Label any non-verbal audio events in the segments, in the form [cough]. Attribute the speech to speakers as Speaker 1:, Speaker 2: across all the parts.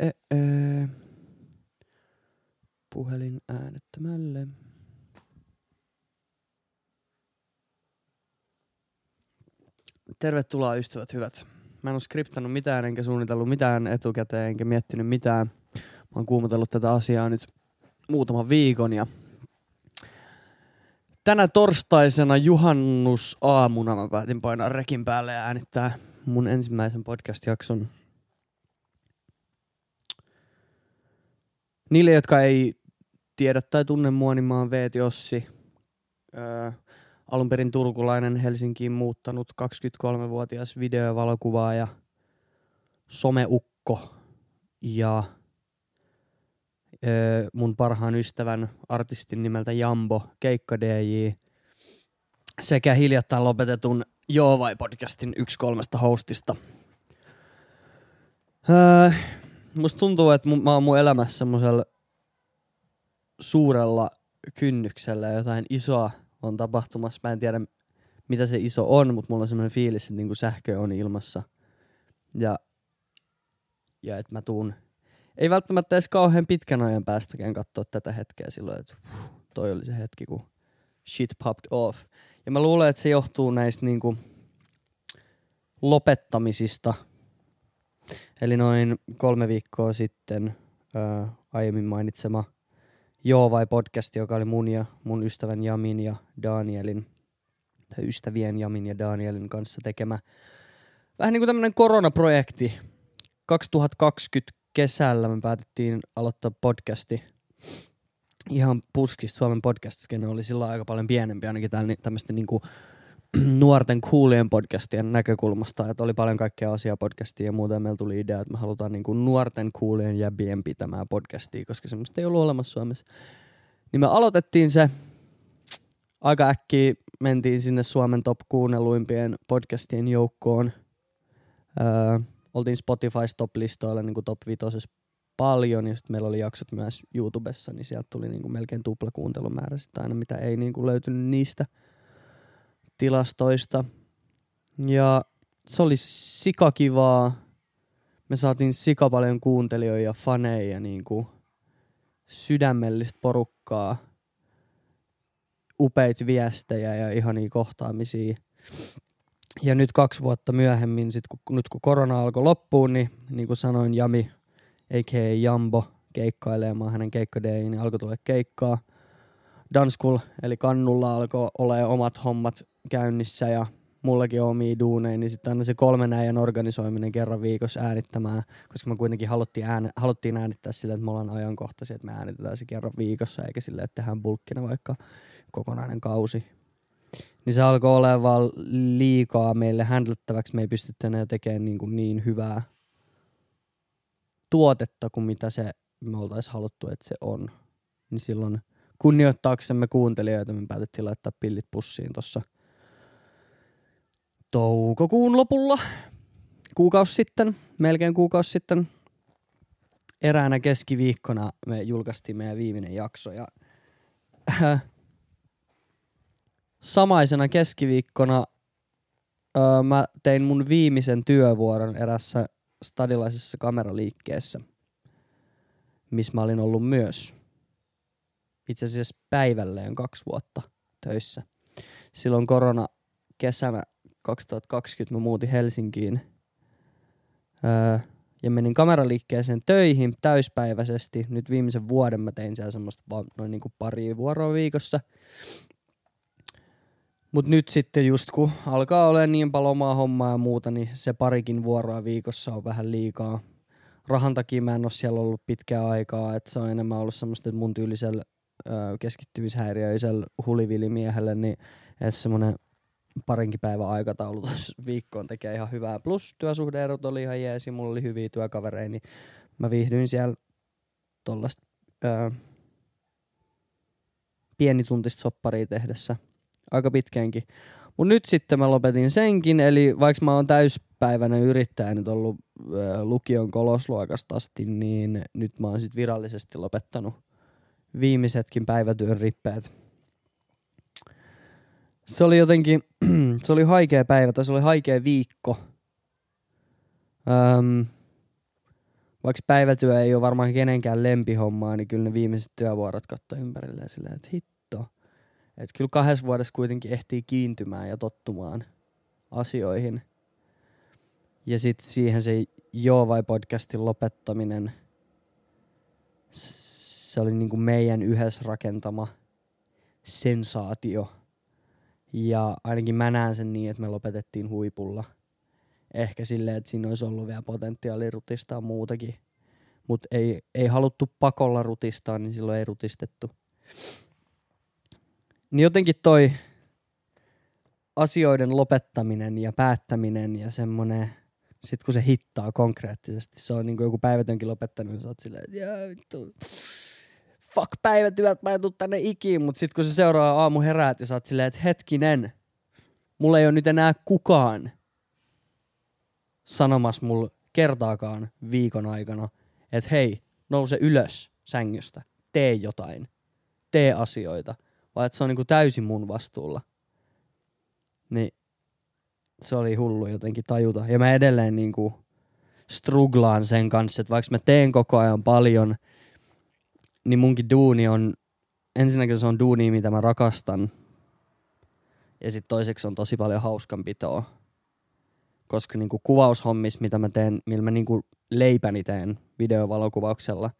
Speaker 1: e. Puhelin äänettömälle. Tervetuloa ystävät hyvät. Mä en ole skriptannut mitään, enkä suunnitellut mitään etukäteen, enkä miettinyt mitään. Mä oon kuumotellut tätä asiaa nyt muutaman viikon ja tänä torstaisena juhannusaamuna mä päätin painaa rekin päälle ja äänittää mun ensimmäisen podcast-jakson. Niille, jotka ei tiedä tai tunne mua, niin mä oon Veeti Ossi. Öö, alun perin turkulainen Helsinkiin muuttanut 23-vuotias video- ja valokuvaaja, someukko ja öö, mun parhaan ystävän artistin nimeltä Jambo, Keikka DJ, sekä hiljattain lopetetun Joo vai podcastin yksi kolmesta hostista. Öö, musta tuntuu, että mä oon mun elämässä semmoisella suurella kynnyksellä jotain isoa on tapahtumassa. Mä en tiedä, mitä se iso on, mutta mulla on semmoinen fiilis, että niinku sähkö on ilmassa. Ja, ja että mä tuun, ei välttämättä edes kauhean pitkän ajan päästäkään katsoa tätä hetkeä silloin, että toi oli se hetki, kun shit popped off. Ja mä luulen, että se johtuu näistä niinku lopettamisista. Eli noin kolme viikkoa sitten ää, aiemmin mainitsema – Joo vai podcast, joka oli mun ja mun ystävän Jamin ja Danielin, tai ystävien Jamin ja Danielin kanssa tekemä vähän niin kuin tämmöinen koronaprojekti. 2020 kesällä me päätettiin aloittaa podcasti ihan puskista. Suomen podcast oli silloin aika paljon pienempi, ainakin tämmöistä niin kuin [clears throat] nuorten kuulien podcastien näkökulmasta, että oli paljon kaikkea asiaa podcastia ja muuta, meillä tuli idea, että me halutaan niin kuin nuorten kuulien jäbien pitämään podcastia, koska semmoista ei ollut olemassa Suomessa. Niin me aloitettiin se, aika äkkiä mentiin sinne Suomen top kuunnelluimpien podcastien joukkoon. Öö, oltiin Spotify top-listoilla niin kuin top vitosessa paljon, ja sitten meillä oli jaksot myös YouTubessa, niin sieltä tuli niin kuin melkein tupla kuuntelumäärä sitten aina, mitä ei niin kuin löytynyt niistä – tilastoista. Ja se oli sikakivaa. Me saatiin sika paljon kuuntelijoita ja faneja, niin kuin sydämellistä porukkaa, upeita viestejä ja ihania kohtaamisia. Ja nyt kaksi vuotta myöhemmin, sit kun, nyt kun korona alkoi loppuun, niin niin kuin sanoin, Jami, a.k.a. Jambo, keikkailemaan hänen keikkadein, niin alkoi tulla keikkaa. Danskul, eli Kannulla alkoi olla omat hommat käynnissä ja mullakin on omia duuneja, niin sitten aina se kolmen äijän organisoiminen kerran viikossa äänittämään, koska me kuitenkin haluttiin, ään, haluttiin äänittää sille, että me ollaan ajankohtaisia, että me äänitetään se kerran viikossa, eikä sille, että tehdään bulkkina vaikka kokonainen kausi. Niin se alkoi olemaan liikaa meille handlettäväksi, me ei pystytty enää tekemään niin, kuin niin hyvää tuotetta kuin mitä se me oltaisiin haluttu, että se on. Niin silloin kunnioittaaksemme kuuntelijoita me päätettiin laittaa pillit pussiin tuossa – toukokuun lopulla, kuukausi sitten, melkein kuukausi sitten, eräänä keskiviikkona me julkaistiin meidän viimeinen jakso ja äh, samaisena keskiviikkona äh, mä tein mun viimeisen työvuoron erässä stadilaisessa kameraliikkeessä, missä mä olin ollut myös itse asiassa päivälleen kaksi vuotta töissä. Silloin korona kesänä 2020 mä muutin Helsinkiin öö, ja menin kameraliikkeeseen töihin täyspäiväisesti. Nyt viimeisen vuoden mä tein siellä semmoista vaan noin niin kuin pari vuoroa viikossa. Mut nyt sitten just kun alkaa olla niin paljon omaa hommaa ja muuta, niin se parikin vuoroa viikossa on vähän liikaa. Rahan takia mä en ole siellä ollut pitkää aikaa, että se on enemmän ollut semmoista, että mun tyylisellä keskittymishäiriöisellä hulivillimiehellä, niin semmoinen parinkin päivän aikataulu viikkoon tekee ihan hyvää. Plus työsuhdeerot oli ihan jees ja mulla oli hyviä työkavereita, niin mä viihdyin siellä tuollaista pienituntista sopparia tehdessä aika pitkäänkin. Mut nyt sitten mä lopetin senkin, eli vaikka mä oon täyspäiväinen yrittäjä nyt ollut ö, lukion kolosluokasta asti, niin nyt mä oon sit virallisesti lopettanut viimeisetkin päivätyön rippeet se oli jotenkin, [clears throat] se oli haikea päivä tai se oli haikea viikko. Öm, vaikka päivätyö ei ole varmaan kenenkään lempihommaa, niin kyllä ne viimeiset työvuorot katsoo ympärilleen silleen, että hitto. Että kyllä kahdessa vuodessa kuitenkin ehtii kiintymään ja tottumaan asioihin. Ja sitten siihen se Joo vai podcastin lopettaminen, se oli niinku meidän yhdessä rakentama sensaatio. Ja ainakin mä näen sen niin, että me lopetettiin huipulla. Ehkä silleen, että siinä olisi ollut vielä potentiaali rutistaa muutakin. Mutta ei, ei haluttu pakolla rutistaa, niin silloin ei rutistettu. Niin jotenkin toi asioiden lopettaminen ja päättäminen ja semmonen, sit kun se hittaa konkreettisesti, se on niinku joku päivätönkin lopettanut, niin sä oot silleen, että vittu, fuck päivätyöt, mä en tuu tänne ikiin, mut sit kun se seuraa aamu heräät ja sä oot silleen, että hetkinen, mulla ei ole nyt enää kukaan sanomassa mulla kertaakaan viikon aikana, että hei, nouse ylös sängystä, tee jotain, tee asioita, vaan että se on niinku täysin mun vastuulla. Niin se oli hullu jotenkin tajuta. Ja mä edelleen niinku struglaan sen kanssa, että vaikka mä teen koko ajan paljon, niin munkin duuni on, ensinnäkin se on duuni, mitä mä rakastan. Ja sitten toiseksi on tosi paljon hauskanpitoa. Koska niinku kuvaushommis, mitä mä teen, millä mä niinku leipäni teen videovalokuvauksella,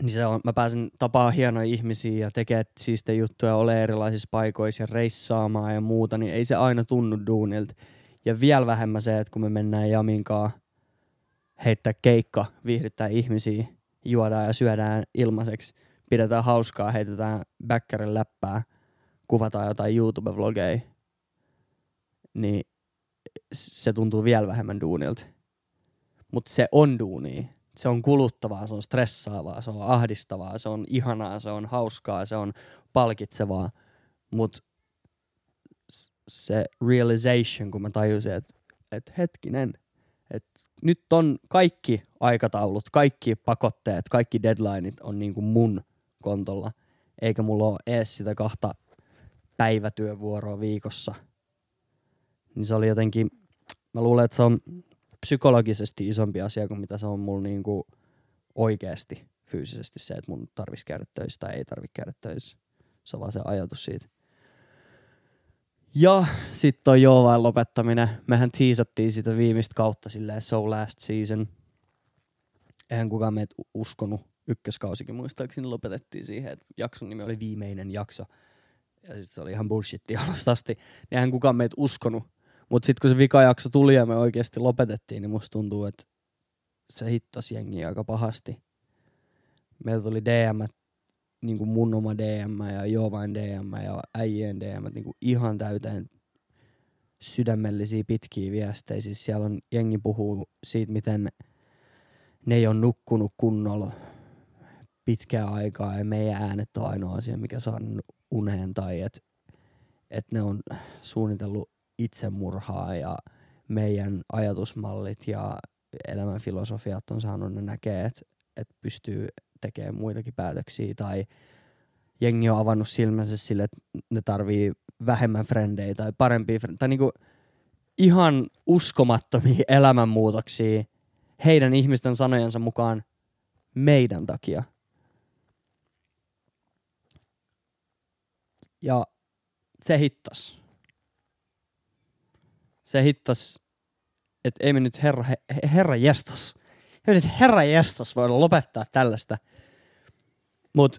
Speaker 1: niin se on, mä pääsen tapaa hienoja ihmisiä ja tekee siiste juttuja, ole erilaisissa paikoissa ja reissaamaan ja muuta, niin ei se aina tunnu duunilta. Ja vielä vähemmän se, että kun me mennään Jaminkaan heittää keikka, viihdyttää ihmisiä, juodaan ja syödään ilmaiseksi, pidetään hauskaa, heitetään bäkkärin läppää, kuvataan jotain YouTube-vlogeja, niin se tuntuu vielä vähemmän duunilta. Mutta se on duunia se on kuluttavaa, se on stressaavaa, se on ahdistavaa, se on ihanaa, se on hauskaa, se on palkitsevaa, mutta se realization, kun mä tajusin, että et hetkinen, että nyt on kaikki aikataulut, kaikki pakotteet, kaikki deadlineit on niinku mun kontolla, eikä mulla ole ees sitä kahta päivätyövuoroa viikossa. Niin se oli jotenkin, mä luulen, että se on psykologisesti isompi asia kuin mitä se on mulla niinku oikeasti fyysisesti se, että mun tarvitsisi käydä töissä tai ei tarvitse käydä töissä. Se on vaan se ajatus siitä. Ja sitten toi joo vain lopettaminen. Mehän teasattiin sitä viimeistä kautta silleen so last season. Eihän kukaan meitä uskonut. Ykköskausikin muistaakseni lopetettiin siihen, että jakson nimi oli viimeinen jakso. Ja sitten se oli ihan bullshitti [laughs] alusta asti. Eihän kukaan meitä uskonut mutta sitten kun se vikajakso tuli ja me oikeasti lopetettiin, niin musta tuntuu, että se hittasi jengiä aika pahasti. Meillä tuli DM, niin kuin mun oma DM ja Jovain DM ja äijien DM, niin kuin ihan täyteen sydämellisiä pitkiä viestejä. Siis siellä on jengi puhuu siitä, miten ne ei ole nukkunut kunnolla pitkää aikaa ja meidän äänet on ainoa asia, mikä saa uneen tai että et ne on suunnitellut itsemurhaa ja meidän ajatusmallit ja elämänfilosofiat on saanut ne näkee, että et pystyy tekemään muitakin päätöksiä tai jengi on avannut silmänsä sille, että ne tarvii vähemmän frendejä tai parempia frendejä. Tai niinku ihan uskomattomia elämänmuutoksia heidän ihmisten sanojensa mukaan meidän takia. Ja se hittas se hittas, että ei me nyt herra, he, herra jestas, nyt herra jestas voida lopettaa tällaista. Mut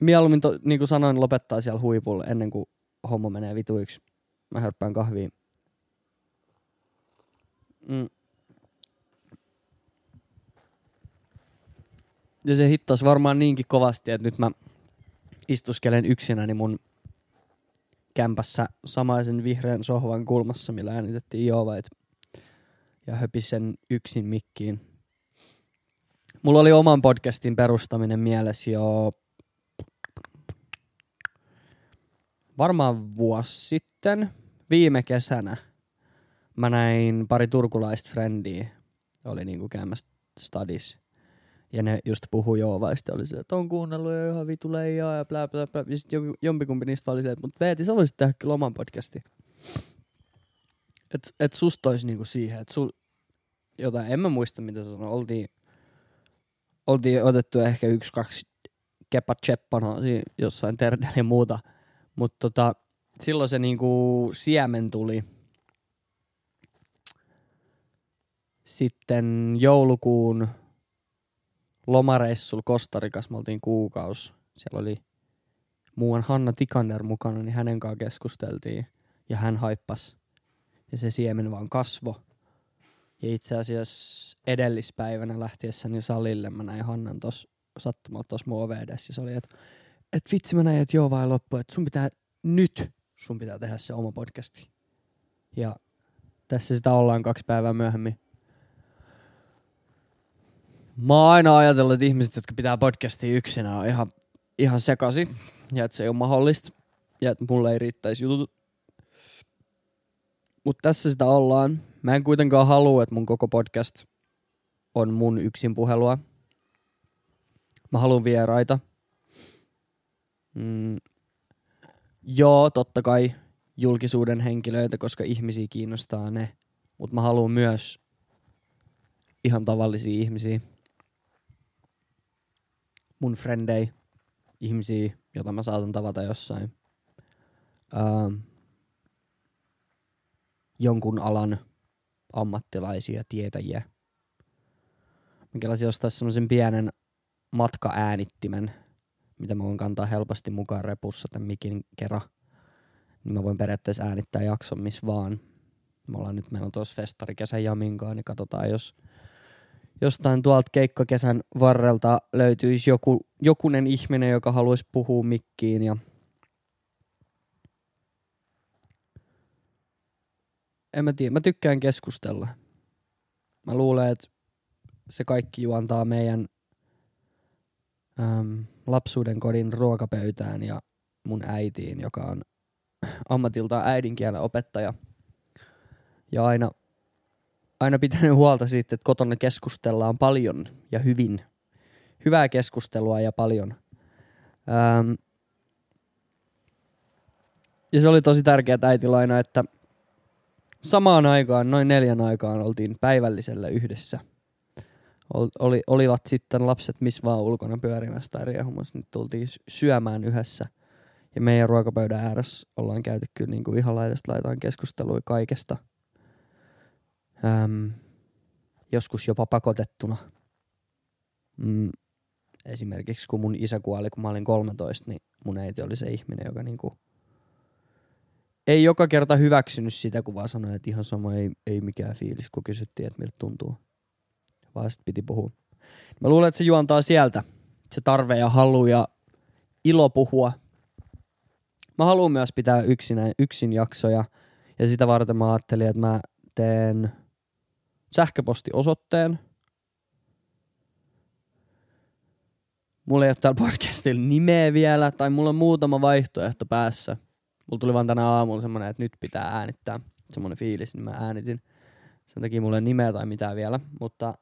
Speaker 1: mieluummin, to, niin kuin sanoin, lopettaa siellä huipulla ennen kuin homma menee vituiksi. Mä hörppään kahviin. Mm. Ja se hittas varmaan niinkin kovasti, että nyt mä istuskelen yksinäni mun kämpässä samaisen vihreän sohvan kulmassa, millä äänitettiin Joovait ja höpisen yksin mikkiin. Mulla oli oman podcastin perustaminen mielessä jo varmaan vuosi sitten, viime kesänä. Mä näin pari turkulaista frendiä, oli niinku käymässä stadis. Ja ne just puhui Joovaista, oli se, että on kuunnellut jo ihan vitu leijaa ja blä blä blä. Ja sitten jompikumpi niistä oli se, että mutta Veeti, sä voisit tehdä kyllä oman podcasti. Et, et susta olisi niinku siihen, että sul jotain, en mä muista mitä sä sanoit, oltiin oltiin otettu ehkä yksi, kaksi kepa cheppana jossain terdellä ja muuta. Mutta tota, silloin se niinku siemen tuli. Sitten joulukuun lomareissul Kostarikas, me oltiin kuukaus. Siellä oli muuan Hanna Tikander mukana, niin hänen kanssa keskusteltiin ja hän haippas. Ja se siemen vaan kasvo. Ja itse asiassa edellispäivänä lähtiessäni salille mä näin Hannan tos sattumalta tuossa mun ove edessä. Se oli, että et vitsi mä näin, että joo vai loppu, että sun pitää nyt, sun pitää tehdä se oma podcasti. Ja tässä sitä ollaan kaksi päivää myöhemmin. Mä oon aina ajatellut, että ihmiset, jotka pitää podcastia yksinä, on ihan, ihan sekasi. Ja että se ei ole mahdollista. Ja että mulle ei riittäisi jutut. Mutta tässä sitä ollaan. Mä en kuitenkaan halua, että mun koko podcast on mun yksin puhelua. Mä haluan vieraita. Mm. Joo, totta kai julkisuuden henkilöitä, koska ihmisiä kiinnostaa ne. Mutta mä haluan myös ihan tavallisia ihmisiä. Mun frendei, ihmisiä, joita mä saatan tavata jossain. Ähm, jonkun alan ammattilaisia, tietäjiä. Minkälaisia ostaa semmoisen pienen matkaäänittimen, mitä mä voin kantaa helposti mukaan repussa tämän mikin kerran. Niin mä voin periaatteessa äänittää jakson missä vaan. Me ollaan nyt, meillä on tuossa festari kesän jaminkaan, niin katsotaan, jos jostain tuolta keikkakesän varrelta löytyisi joku, jokunen ihminen, joka haluaisi puhua mikkiin ja en mä tiedä, mä tykkään keskustella. Mä luulen, että se kaikki juontaa meidän äm, lapsuuden kodin ruokapöytään ja mun äitiin, joka on [clears throat] ammatiltaan äidinkielen opettaja. Ja aina, aina pitänyt huolta siitä, että kotona keskustellaan paljon ja hyvin. Hyvää keskustelua ja paljon. Ähm, ja se oli tosi tärkeää äitillä aina, että samaan aikaan, noin neljän aikaan, oltiin päivällisellä yhdessä – oli, olivat sitten lapset missä vaan ulkona pyörimässä tai riehumassa, niin tultiin syömään yhdessä. Ja meidän ruokapöydän ääressä ollaan käyty kyllä niin kuin ihan laidasta laitaan keskustelua kaikesta. Öm, joskus jopa pakotettuna. Mm, esimerkiksi kun mun isä kuoli, kun mä olin 13, niin mun äiti oli se ihminen, joka niinku ei joka kerta hyväksynyt sitä, kun vaan sanoi, että ihan sama ei, ei mikään fiilis, kun kysyttiin, että miltä tuntuu vaan sitten piti puhua. Mä luulen, että se juontaa sieltä, se tarve ja halu ja ilo puhua. Mä haluan myös pitää yksinä, yksin jaksoja, ja sitä varten mä ajattelin, että mä teen sähköpostiosoitteen. Mulla ei ole täällä podcastilla nimeä vielä, tai mulla on muutama vaihtoehto päässä. Mulla tuli vaan tänä aamulla semmonen, että nyt pitää äänittää. Semmonen fiilis, niin mä äänitin. Sen takia mulla ei nimeä tai mitään vielä, mutta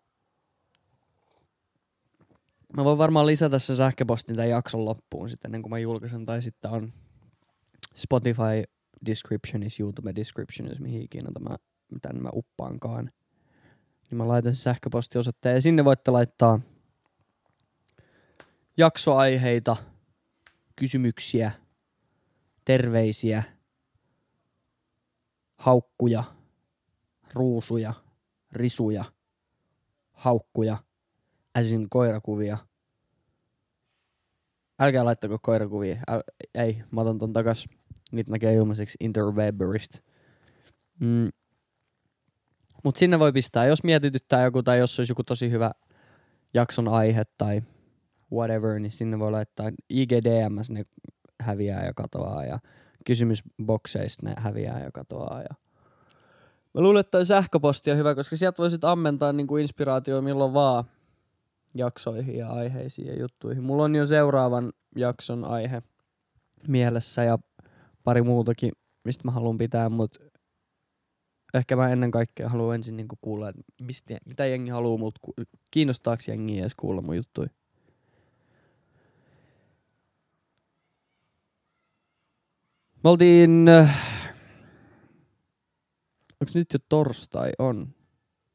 Speaker 1: Mä voin varmaan lisätä sen sähköpostin tämän jakson loppuun sitten ennen kuin mä julkaisen. Tai sitten on Spotify descriptionissa, YouTube descriptionissa, mihin ikinä tämä, tämän mä uppaankaan. Niin mä laitan sen sähköpostiosoitteen ja sinne voitte laittaa jaksoaiheita, kysymyksiä, terveisiä, haukkuja, ruusuja, risuja, haukkuja – äsin koirakuvia. Älkää laittako koirakuvia. Äl, ei, mä otan ton takas. Niitä näkee ilmaiseksi Interweberista. Mm. Mut sinne voi pistää, jos mietityttää joku tai jos olisi joku tosi hyvä jakson aihe tai whatever, niin sinne voi laittaa IGDMS ne häviää ja katoaa ja kysymysbokseista ne häviää ja katoaa ja Mä luulen, että toi sähköposti on hyvä, koska sieltä voisit ammentaa niinku inspiraatio milloin vaan jaksoihin ja aiheisiin ja juttuihin. Mulla on jo seuraavan jakson aihe mielessä ja pari muutakin, mistä mä haluan pitää, mutta ehkä mä ennen kaikkea haluan ensin niinku kuulla, että mistä, mitä jengi haluaa mut, kiinnostaako jengi edes kuulla mun juttuja. Me oltiin, äh, onks nyt jo torstai? On.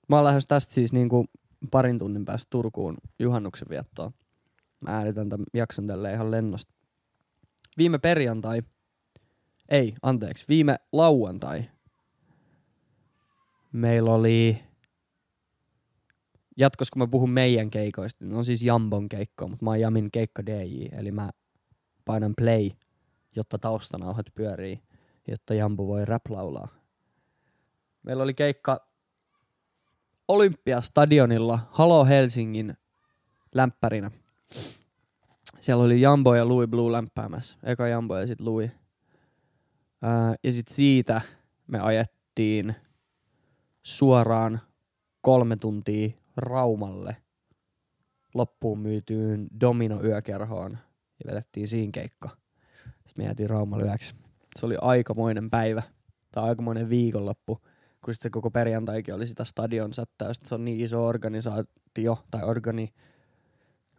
Speaker 1: Mä oon lähes tästä siis niinku parin tunnin päästä Turkuun juhannuksen viettoon. Mä äänitän tämän jakson tälleen ihan lennosta. Viime perjantai, ei, anteeksi, viime lauantai meillä oli, jatkossa kun mä puhun meidän keikoista, niin on siis Jambon keikko, mutta mä oon Jamin keikka DJ, eli mä painan play, jotta taustanauhat pyörii, jotta Jambu voi rap-laulaa. Meillä oli keikka Olympiastadionilla Halo Helsingin lämpärinä. Siellä oli Jambo ja Louis Blue lämpäämässä. Eka Jambo ja sitten Louis. Ää, ja sitten siitä me ajettiin suoraan kolme tuntia Raumalle loppuun myytyyn Domino-yökerhoon ja vedettiin siinä keikka. Sitten me jäätiin Raumalle yöksi. Se oli aikamoinen päivä tai aikamoinen viikonloppu, kun sitten koko perjantaikin oli sitä stadion sättäystä. Se on niin iso organisaatio tai organi,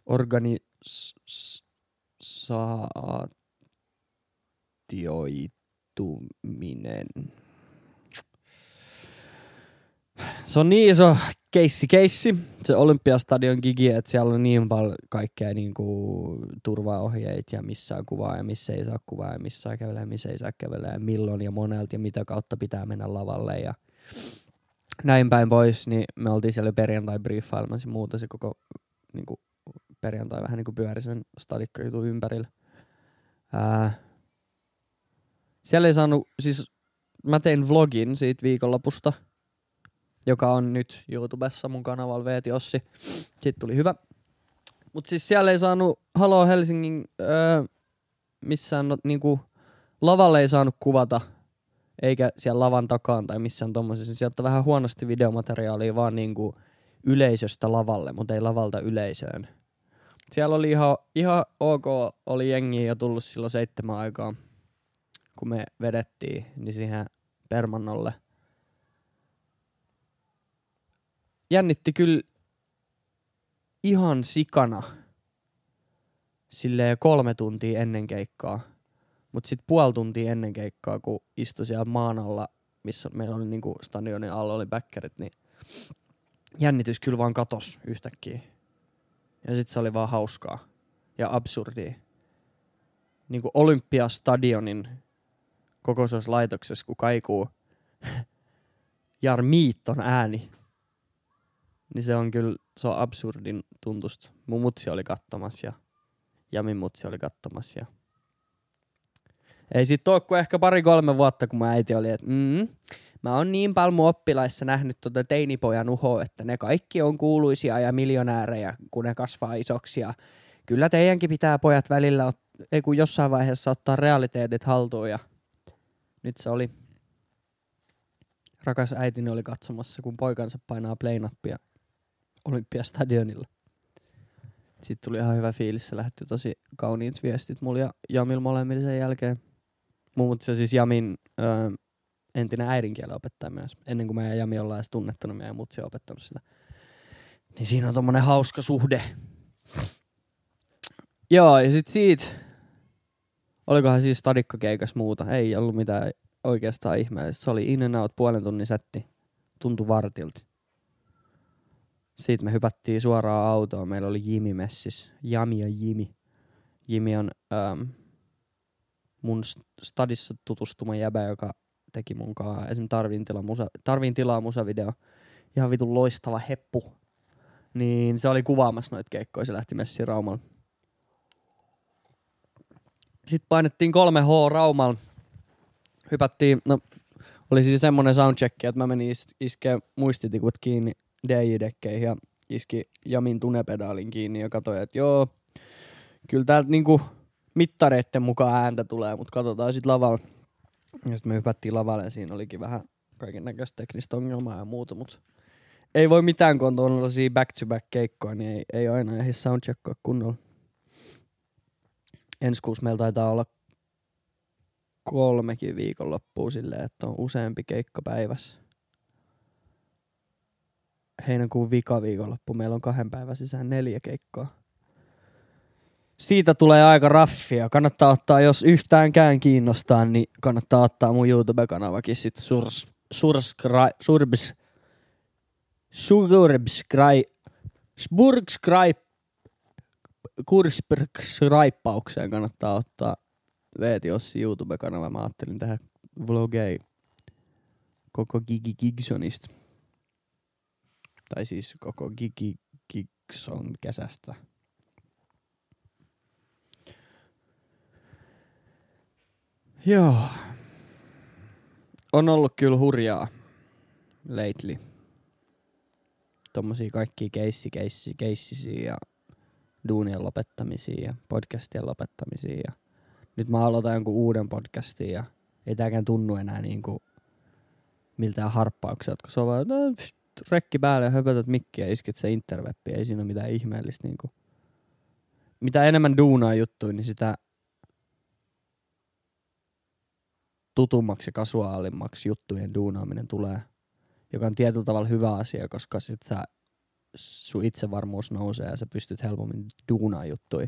Speaker 1: organisaatioituminen. Se on niin iso keissi keissi, se Olympiastadion gigi, että siellä on niin paljon kaikkea niin kuin turvaohjeita ja missä on kuvaa ja missä ei saa kuvaa ja missä saa kävellä ja missä ei saa kävellä ja milloin ja monelta ja mitä kautta pitää mennä lavalle ja näin päin pois, niin me oltiin siellä perjantai briefailemassa ja muuta se koko niin kuin perjantai vähän niin kuin pyöri sen stadikkajutun ympärillä. Ää, siellä ei saanut, siis mä tein vlogin siitä viikonlopusta – joka on nyt YouTubessa mun kanavalla Veeti Ossi. Sitten tuli hyvä. Mutta siis siellä ei saanut Halo Helsingin öö, missään no, niinku, lavalle ei saanut kuvata, eikä siellä lavan takaan tai missään tommosessa. Sieltä vähän huonosti videomateriaalia vaan niinku yleisöstä lavalle, mutta ei lavalta yleisöön. Siellä oli ihan, ihan ok, oli jengi ja tullut silloin seitsemän aikaa, kun me vedettiin, niin siihen Permannolle – jännitti kyllä ihan sikana sille kolme tuntia ennen keikkaa. Mutta sitten puoli tuntia ennen keikkaa, kun istui siellä maan alla, missä meillä oli niinku stadionin alla oli backerit, niin jännitys kyllä vaan katos yhtäkkiä. Ja sitten se oli vaan hauskaa ja absurdia. Niinku Olympiastadionin kokoisessa laitoksessa, kun kaikuu [laughs] Jarmiiton ääni niin se on kyllä, se on absurdin tuntusta. Mun mutsi oli kattomassa ja Jamin mutsi oli kattomassa ja ei sit oo kuin ehkä pari-kolme vuotta, kun mun äiti oli, että mm, mä oon niin paljon mun oppilaissa nähnyt tuota teinipojan uhoa, että ne kaikki on kuuluisia ja miljonäärejä, kun ne kasvaa isoksi. Ja kyllä teidänkin pitää pojat välillä, ot- ei kun jossain vaiheessa ottaa realiteetit haltuun. Ja nyt se oli, rakas äitini oli katsomassa, kun poikansa painaa play-nappia Olympiastadionilla. Sitten tuli ihan hyvä fiilis, se lähti tosi kauniit viestit mulla ja Jamil molemmille sen jälkeen. Mun se siis Jamin ö, entinen äidinkielen opettaja myös. Ennen kuin mä ja Jami ollaan edes tunnettanut, meidän mutsi on opettanut sitä. Niin siinä on tommonen hauska suhde. Joo, ja sit siitä, olikohan siis stadikkakeikas muuta, ei ollut mitään oikeastaan ihmeellistä. Se oli in and out puolen tunnin setti, tuntui vartilta. Siitä me hypättiin suoraan autoon. Meillä oli Jimi messis. Jami ja Jimi. Jimi on ähm, mun stadissa tutustuma jäbä, joka teki mun kanssa esim. Tarvin, tila musa, Tarvin tilaa musavideo. Ihan vitun loistava heppu. Niin se oli kuvaamassa noita keikkoja. Se lähti messiin Raumalla. Sitten painettiin 3H Raumalla. Hypättiin, no oli siis semmonen soundcheck, että mä menin is- iskee muistitikut kiinni DJ-dekkeihin ja iski Jamin tunepedaalin kiinni ja katsoi, että joo, kyllä täältä niinku mittareiden mukaan ääntä tulee, mutta katsotaan sitten lavalla. Ja sitten me hypättiin lavalle ja siinä olikin vähän kaiken näköistä teknistä ongelmaa ja muuta, mutta ei voi mitään, kun on back-to-back keikkoja, niin ei, ei aina ehdi soundcheckaa kunnolla. Ensi kuussa meillä taitaa olla kolmekin viikonloppua silleen, että on useampi keikka päivässä heinäkuun vikaviikonloppu. Meillä on kahden päivän sisään neljä keikkaa. Siitä tulee aika raffia. Kannattaa ottaa, jos yhtäänkään kiinnostaa, niin kannattaa ottaa mun YouTube-kanavakin sit surs, Spurgskripe Kursbergsraippaukseen kannattaa ottaa Veeti Ossi YouTube-kanava. Mä ajattelin tehdä vlogei koko Gigi Gigsonista. Tai siis koko Gigi Gigson kesästä. Joo. On ollut kyllä hurjaa lately. Tommosia kaikki keissi, keissi, keissisiä ja duunien lopettamisia ja podcastien lopettamisia. Ja nyt mä aloitan jonkun uuden podcastin ja ei tääkään tunnu enää niinku miltään harppaukselta, kun se on vaan, no, pst, rekki päälle ja höpötät mikkiä ja iskit se interwebbi, ei siinä ole mitään ihmeellistä niinku. Mitä enemmän duunaa juttuja, niin sitä tutummaksi ja kasuaalimmaksi juttujen duunaaminen tulee, joka on tietyllä tavalla hyvä asia, koska sit sä, sun itsevarmuus nousee ja sä pystyt helpommin duunaa juttuja.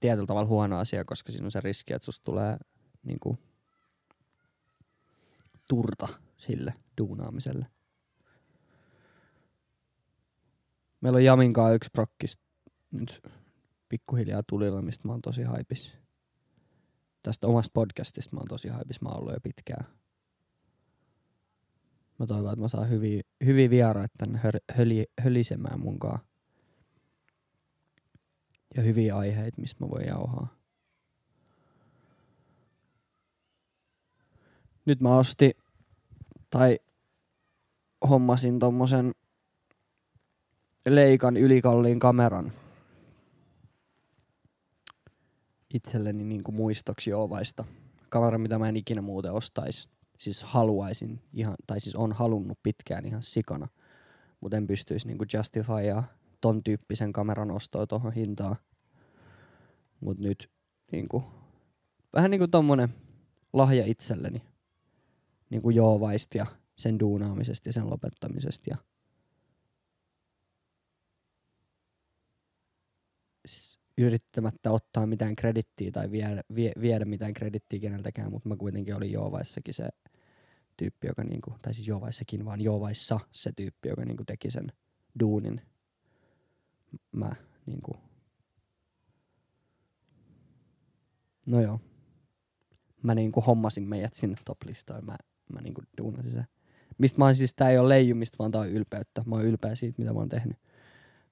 Speaker 1: Tietyllä tavalla huono asia, koska siinä on se riski, että susta tulee niinku, turta sille duunaamiselle. Meillä on Jaminkaan yksi prokkis nyt pikkuhiljaa tulilla, mistä mä oon tosi haipis. Tästä omasta podcastista mä oon tosi haipis, mä oon ollut jo pitkään. Mä toivon, että mä saan hyviä, hyviä vieraita tänne hör, höli, hölisemään munkaan. Ja hyviä aiheita, mistä mä voin jauhaa. Nyt mä ostin, tai hommasin tommosen Leikan ylikalliin kameran itselleni niin kuin muistoksi Joovaista. Kamera, mitä mä en ikinä muuten ostais. Siis haluaisin, ihan, tai siis on halunnut pitkään ihan sikana. Mutta en pystyisi niin justifyaa ton tyyppisen kameran ostoa tuohon hintaan. Mut nyt niin kuin, vähän niin kuin tommonen lahja itselleni. Niin kuin Joovaista sen duunaamisesta ja sen lopettamisesta ja yrittämättä ottaa mitään kredittiä tai viedä, vie, viedä mitään kredittiä keneltäkään, mutta mä kuitenkin olin Joovaissakin se tyyppi, joka niinku, tai siis Joovaissakin, vaan Joovaissa se tyyppi, joka niinku teki sen duunin. Mä niinku, no joo, mä niinku hommasin meidät sinne top-listoille, mä, mä niinku duunasin se. Mistä mä oon siis, tää ei ole leijumista, vaan tää on ylpeyttä. Mä oon ylpeä siitä, mitä mä oon tehnyt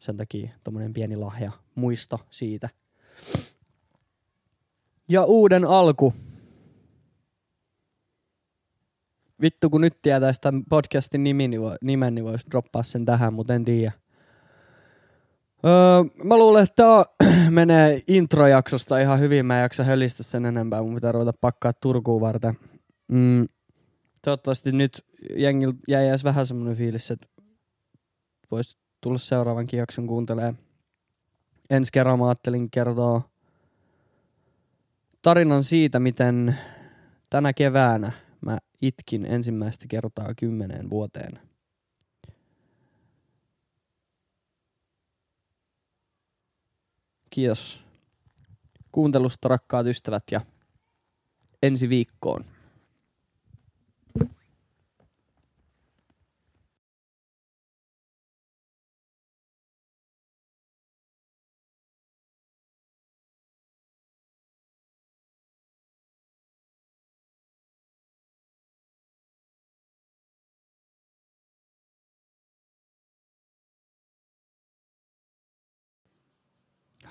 Speaker 1: sen takia tommonen pieni lahja, muisto siitä. Ja uuden alku. Vittu kun nyt tietäisi tämän podcastin niin nimen, niin voisi droppaa sen tähän, mutta en tiedä. Öö, mä luulen, että tää [clears throat] menee introjaksosta ihan hyvin. Mä en jaksa hölistä sen enempää. Mun pitää ruveta pakkaa Turkuun varten. Mm, toivottavasti nyt jengillä jäi edes vähän semmonen fiilis, että voisi tulla seuraavankin jakson kuuntelee. Ensi kerran mä ajattelin kertoa tarinan siitä, miten tänä keväänä mä itkin ensimmäistä kertaa kymmeneen vuoteen. Kiitos kuuntelusta rakkaat ystävät ja ensi viikkoon.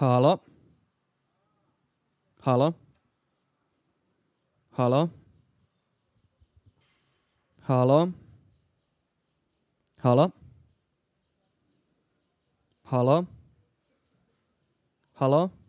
Speaker 1: Halo? Halo? Halo? Halo? Halo? Halo? Halo?